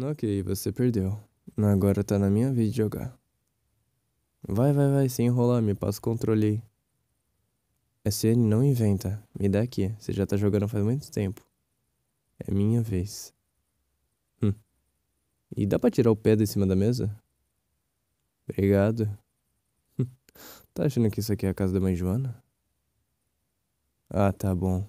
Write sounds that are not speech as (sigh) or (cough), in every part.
Ok, você perdeu. Agora tá na minha vez de jogar. Vai, vai, vai, sem enrolar, me passa o controle aí. SN não inventa. Me dá aqui. Você já tá jogando faz muito tempo. É minha vez. Hum. E dá pra tirar o pé de cima da mesa? Obrigado. Hum. Tá achando que isso aqui é a casa da mãe Joana? Ah, tá bom.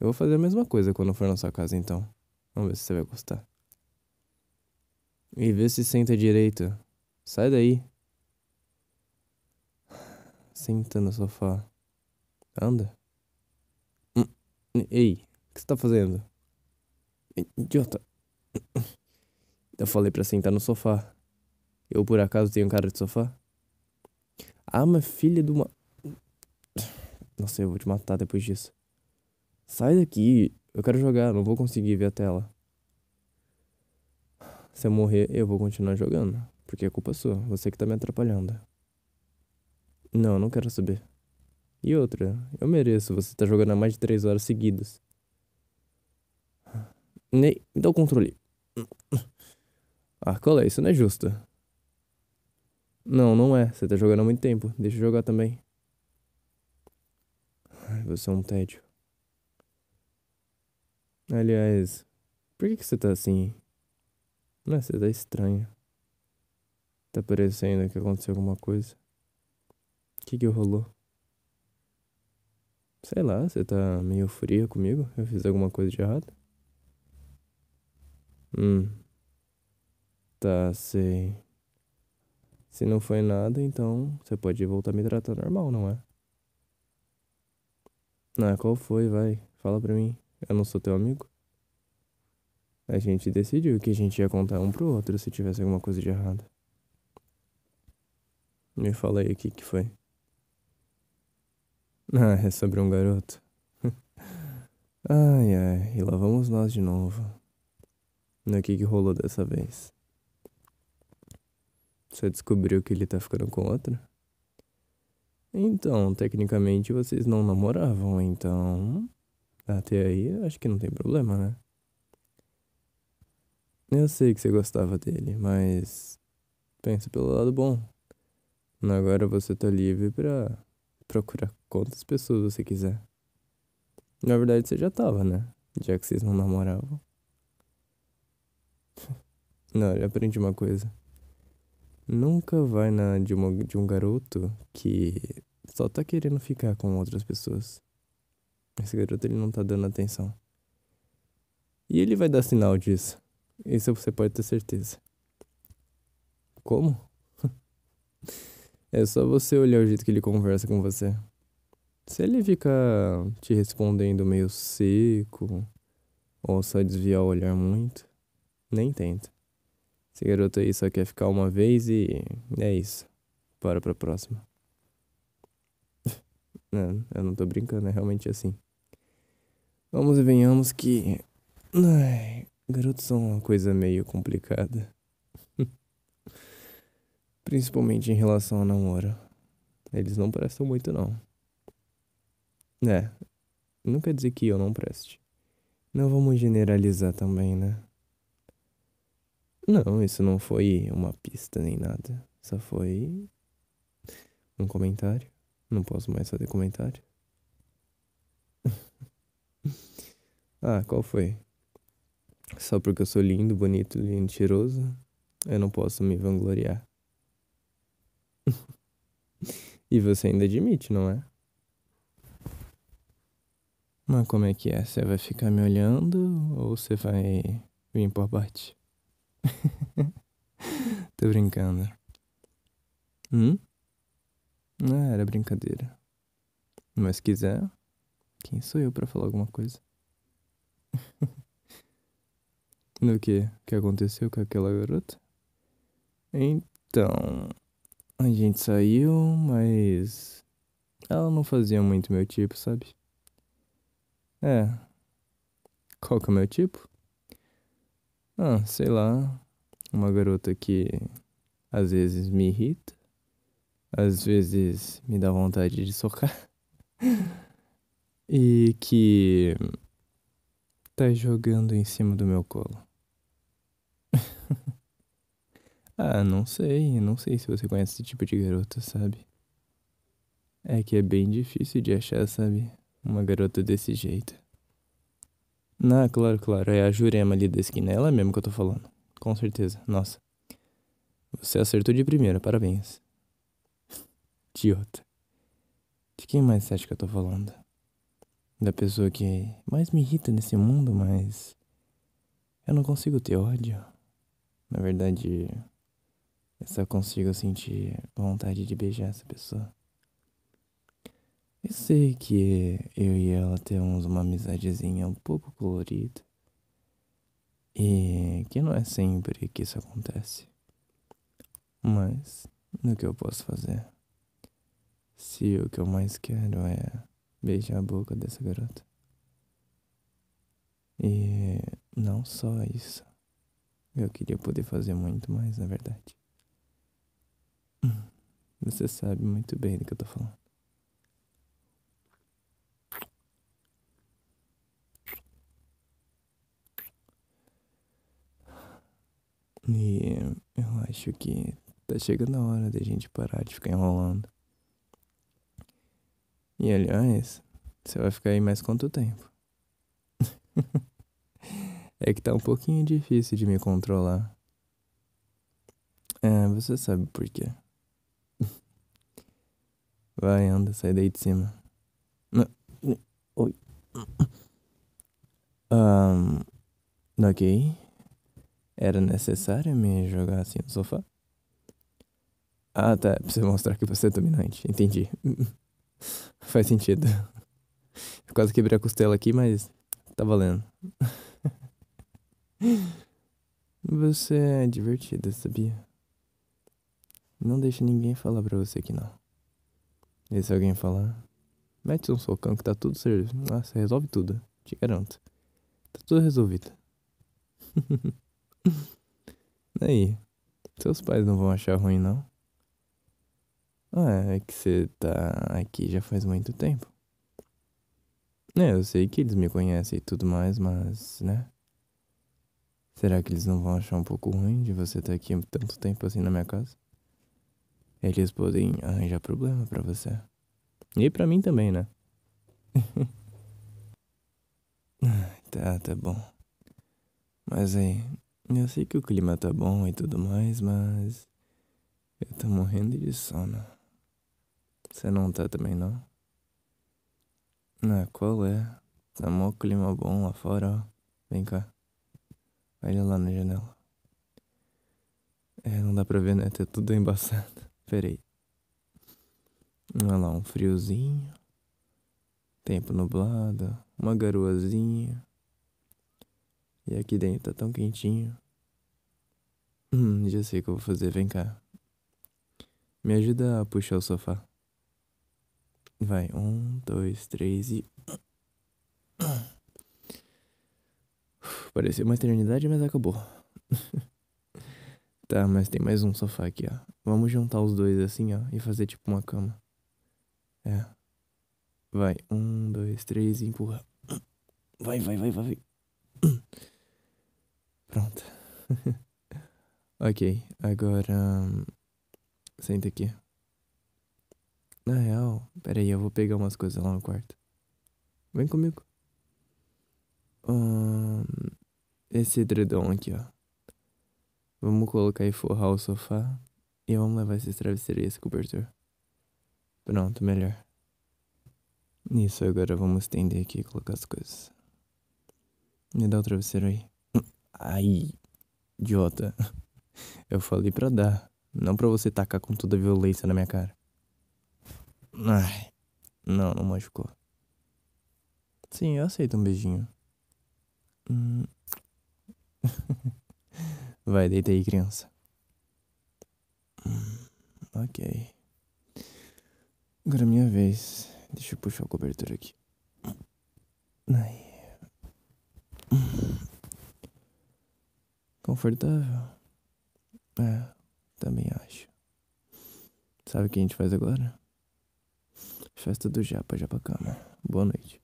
Eu vou fazer a mesma coisa quando for na sua casa então. Vamos ver se você vai gostar. E vê se senta direito. Sai daí. Senta no sofá. Anda. Hum, ei, o que você tá fazendo? Idiota. Eu falei pra sentar no sofá. Eu por acaso tenho cara de sofá? Ah, mas filha de uma. Nossa, eu vou te matar depois disso. Sai daqui. Eu quero jogar, não vou conseguir ver a tela. Se eu morrer, eu vou continuar jogando. Porque é culpa sua, você que tá me atrapalhando. Não, não quero saber. E outra, eu mereço, você tá jogando há mais de três horas seguidas. Ney, me dá o controle. Ah, qual é? Isso não é justo. Não, não é. Você tá jogando há muito tempo. Deixa eu jogar também. Ai, você é um tédio. Aliás, por que, que você tá assim? É, você tá estranho. Tá parecendo que aconteceu alguma coisa. O que que rolou? Sei lá, você tá meio fria comigo? Eu fiz alguma coisa de errado? Hum. Tá, sei. Se não foi nada, então você pode voltar a me tratar normal, não é? Ah, qual foi? Vai, fala pra mim. Eu não sou teu amigo? A gente decidiu que a gente ia contar um pro outro se tivesse alguma coisa de errado. Me fala aí o que que foi. Ah, é sobre um garoto. (laughs) ai, ai, e lá vamos nós de novo. O que que rolou dessa vez? Você descobriu que ele tá ficando com outra? Então, tecnicamente vocês não namoravam, então. Até aí acho que não tem problema, né? Eu sei que você gostava dele, mas. Pensa pelo lado bom. Agora você tá livre pra procurar quantas pessoas você quiser. Na verdade, você já tava, né? Já que vocês não namoravam. (laughs) Não, eu aprendi uma coisa. Nunca vai na de, uma, de um garoto que só tá querendo ficar com outras pessoas. Esse garoto ele não tá dando atenção. E ele vai dar sinal disso. Isso você pode ter certeza. Como? (laughs) É só você olhar o jeito que ele conversa com você. Se ele ficar te respondendo meio seco, ou só desviar o olhar muito, nem tenta. Esse garoto aí só quer ficar uma vez e é isso. Para pra próxima. (laughs) não, eu não tô brincando, é realmente assim. Vamos e venhamos que. Ai, garotos são uma coisa meio complicada. (laughs) Principalmente em relação ao namoro. Eles não prestam muito, não. É, não quer dizer que eu não preste. Não vamos generalizar também, né? Não, isso não foi uma pista nem nada. Só foi um comentário. Não posso mais fazer comentário. (laughs) ah, qual foi? Só porque eu sou lindo, bonito e mentiroso, eu não posso me vangloriar. (laughs) e você ainda admite, não é? Mas como é que é? Você vai ficar me olhando ou você vai vir por parte? (laughs) Tô brincando. Hum? Não, era brincadeira. Mas se quiser, quem sou eu para falar alguma coisa? (laughs) No que? O que aconteceu com aquela garota? Então, a gente saiu, mas ela não fazia muito meu tipo, sabe? É. Qual que é o meu tipo? Ah, sei lá. Uma garota que às vezes me irrita, às vezes me dá vontade de socar. (laughs) e que tá jogando em cima do meu colo. Ah, não sei, não sei se você conhece esse tipo de garota, sabe? É que é bem difícil de achar, sabe? Uma garota desse jeito. Não, claro, claro, é a Jurema ali da esquina, é ela mesmo que eu tô falando. Com certeza, nossa. Você acertou de primeira, parabéns. Idiota. De quem mais você acha que eu tô falando? Da pessoa que mais me irrita nesse mundo, mas. Eu não consigo ter ódio. Na verdade, eu só consigo sentir vontade de beijar essa pessoa. Eu sei que eu e ela temos uma amizadezinha um pouco colorida. E que não é sempre que isso acontece. Mas, no que eu posso fazer? Se o que eu mais quero é beijar a boca dessa garota. E não só isso. Eu queria poder fazer muito mais, na verdade. Você sabe muito bem do que eu tô falando. E eu acho que tá chegando a hora da gente parar de ficar enrolando. E aliás, você vai ficar aí mais quanto tempo? (laughs) é que tá um pouquinho difícil de me controlar. É, você sabe por quê. Vai, anda, sai daí de cima. Oi. Um, ok. Era necessário me jogar assim no sofá? Ah, tá. Você mostrar que você é dominante. Entendi. (laughs) Faz sentido. Eu quase quebrei a costela aqui, mas tá valendo. (laughs) Você é divertida, sabia? Não deixe ninguém falar pra você que não. E se alguém falar, mete um socão que tá tudo certo. Nossa, resolve tudo. Te garanto. Tá tudo resolvido. (laughs) Aí, seus pais não vão achar ruim, não? Ah, é que você tá aqui já faz muito tempo. É, eu sei que eles me conhecem e tudo mais, mas, né? Será que eles não vão achar um pouco ruim de você estar aqui tanto tempo assim na minha casa? Eles podem arranjar problema para você. E para mim também, né? (laughs) tá, tá bom. Mas aí, eu sei que o clima tá bom e tudo mais, mas eu tô morrendo de sono. Você não tá também não? Ah, qual é? Tá mó clima bom lá fora, ó. Vem cá. Olha lá na janela. É, não dá pra ver, né? Tá tudo embaçado. Pera aí. Olha lá, um friozinho. Tempo nublado. Uma garoazinha. E aqui dentro tá tão quentinho. Hum, já sei o que eu vou fazer, vem cá. Me ajuda a puxar o sofá. Vai, um, dois, três e. (coughs) Pareceu uma eternidade, mas acabou. (laughs) tá, mas tem mais um sofá aqui, ó. Vamos juntar os dois assim, ó, e fazer tipo uma cama. É. Vai, um, dois, três e empurra. (coughs) Vai, vai, vai, vai. (coughs) Pronto. (laughs) ok, agora. Senta aqui. Na real, pera aí, eu vou pegar umas coisas lá no quarto. Vem comigo. Hum, esse edredom aqui, ó. Vamos colocar e forrar o sofá. E vamos levar esse travesseiro e esse cobertor. Pronto, melhor. Isso, agora vamos estender aqui e colocar as coisas. Me dá o travesseiro aí. (coughs) Ai, idiota. (laughs) Eu falei pra dar, não pra você tacar com toda a violência na minha cara. Ai, não, não machucou. Sim, eu aceito um beijinho. Hum. (laughs) Vai, deita aí, criança. Hum, ok. Agora é minha vez. Deixa eu puxar o cobertor aqui. Ai. Confortável? É, também acho. Sabe o que a gente faz agora? Festa do Japa, Japa Cama. Boa noite.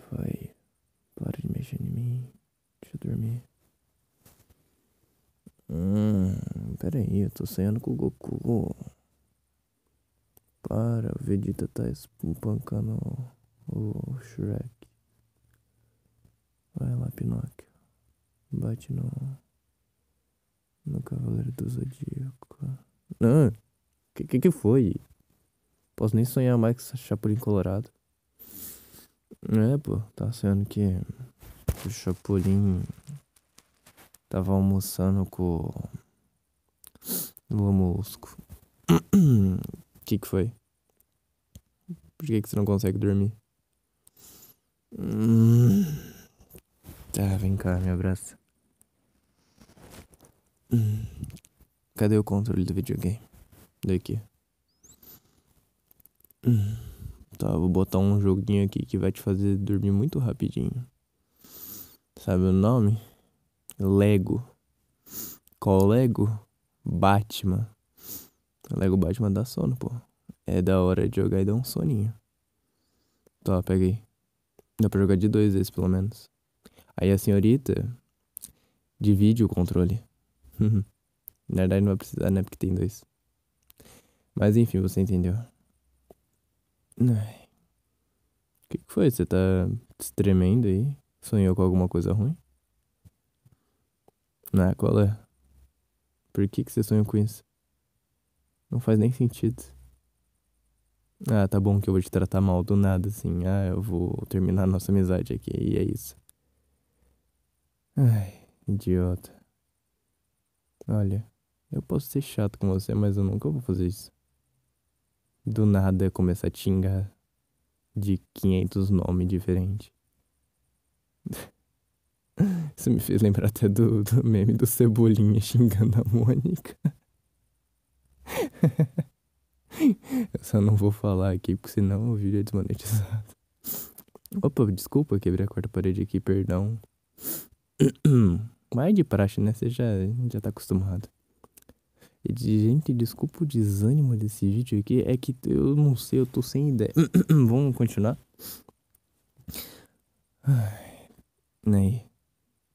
Foi? Para de mexer em mim. Deixa eu dormir. Hum, peraí, eu tô sonhando com o Goku. Para, o Vegeta tá espancando o Shrek. Vai lá, Pinóquio. Bate no. No Cavaleiro do Zodíaco. Não! Que que, que foi? Posso nem sonhar mais com essa Chapolin Colorado. É, pô, tá sonhando que o Chapolin tava almoçando com o Molusco. O (coughs) que que foi? Por que que você não consegue dormir? Hum. Tá, vem cá, me abraça. Hum. Cadê o controle do videogame? Daqui. Hum. Tá, vou botar um joguinho aqui que vai te fazer dormir muito rapidinho. Sabe o nome? Lego. Qual Lego? Batman. Lego Batman dá sono, pô. É da hora de jogar e dá um soninho. Tá, peguei. Dá pra jogar de dois vezes, pelo menos. Aí a senhorita divide o controle. (laughs) Na verdade não vai precisar, né? Porque tem dois. Mas enfim, você entendeu. Ai. O que, que foi? Você tá se tremendo aí? Sonhou com alguma coisa ruim? Né? Qual é? Por que, que você sonhou com isso? Não faz nem sentido. Ah, tá bom que eu vou te tratar mal do nada, assim. Ah, eu vou terminar nossa amizade aqui e é isso. Ai, idiota. Olha, eu posso ser chato com você, mas eu nunca vou fazer isso. Do nada começar a xingar de 500 nomes diferentes. (laughs) Isso me fez lembrar até do, do meme do Cebolinha xingando a Mônica. (laughs) Eu só não vou falar aqui, porque senão o vídeo é desmonetizado. Opa, desculpa, quebrei a quarta parede aqui, perdão. (clears throat) Mas é de praxe, né? Você já, já tá acostumado. Gente, desculpa o desânimo desse vídeo aqui. É que eu não sei, eu tô sem ideia. (clears throat) Vamos continuar? Ai, aí.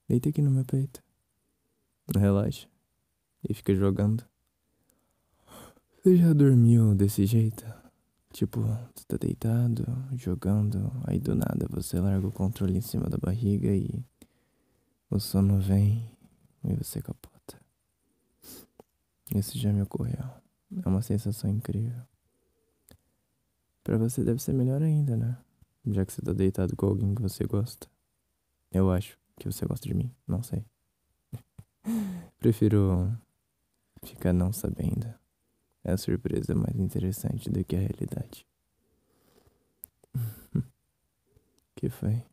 Deita aqui no meu peito. Relaxa. E fica jogando. Você já dormiu desse jeito? Tipo, você tá deitado, jogando, aí do nada você larga o controle em cima da barriga e o sono vem e você capota. Isso já me ocorreu. É uma sensação incrível. Pra você deve ser melhor ainda, né? Já que você tá deitado com alguém que você gosta. Eu acho que você gosta de mim, não sei. (laughs) Prefiro ficar não sabendo. É a surpresa mais interessante do que a realidade. (laughs) que foi?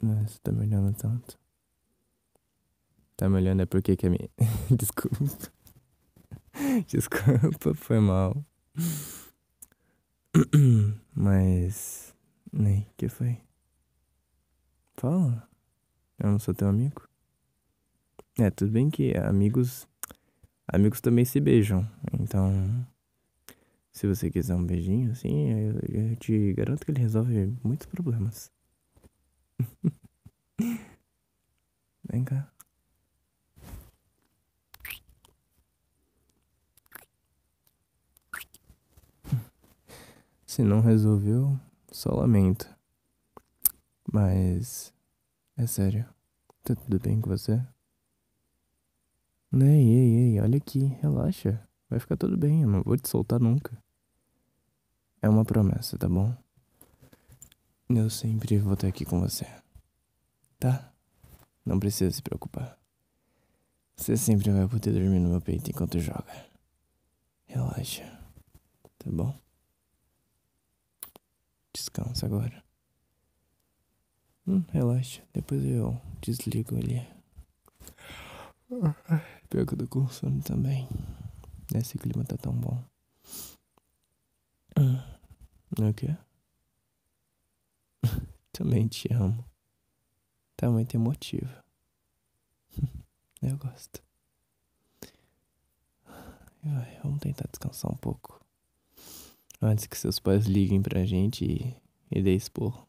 Você tá me olhando tanto? Tá me olhando é porque que a minha. (laughs) Desculpa. Desculpa, foi mal. (clears throat) Mas. Nem, que foi? Fala. Eu não sou teu amigo? É, tudo bem que amigos amigos também se beijam. Então, se você quiser um beijinho, assim, eu, eu te garanto que ele resolve muitos problemas. (laughs) Vem cá. Se não resolveu, só lamento. Mas. É sério. Tá tudo bem com você? Ei, ei, ei, olha aqui, relaxa. Vai ficar tudo bem, eu não vou te soltar nunca. É uma promessa, tá bom? Eu sempre vou estar aqui com você. Tá? Não precisa se preocupar. Você sempre vai poder dormir no meu peito enquanto joga. Relaxa. Tá bom? Descansa agora. Hum, relaxa. Depois eu desligo ele. Pior que eu tô com sono também. Esse clima tá tão bom. O quê? (laughs) também te amo. Tá muito emotiva. (laughs) Eu gosto. Vamos tentar descansar um pouco. Antes que seus pais liguem pra gente e e dei expor.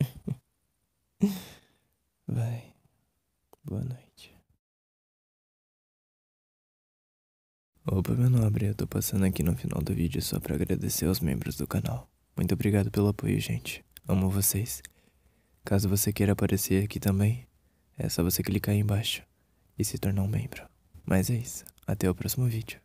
(laughs) Vai. Boa noite. Opa, meu nobre, eu tô passando aqui no final do vídeo só pra agradecer aos membros do canal. Muito obrigado pelo apoio, gente. Amo vocês. Caso você queira aparecer aqui também, é só você clicar aí embaixo e se tornar um membro. Mas é isso. Até o próximo vídeo.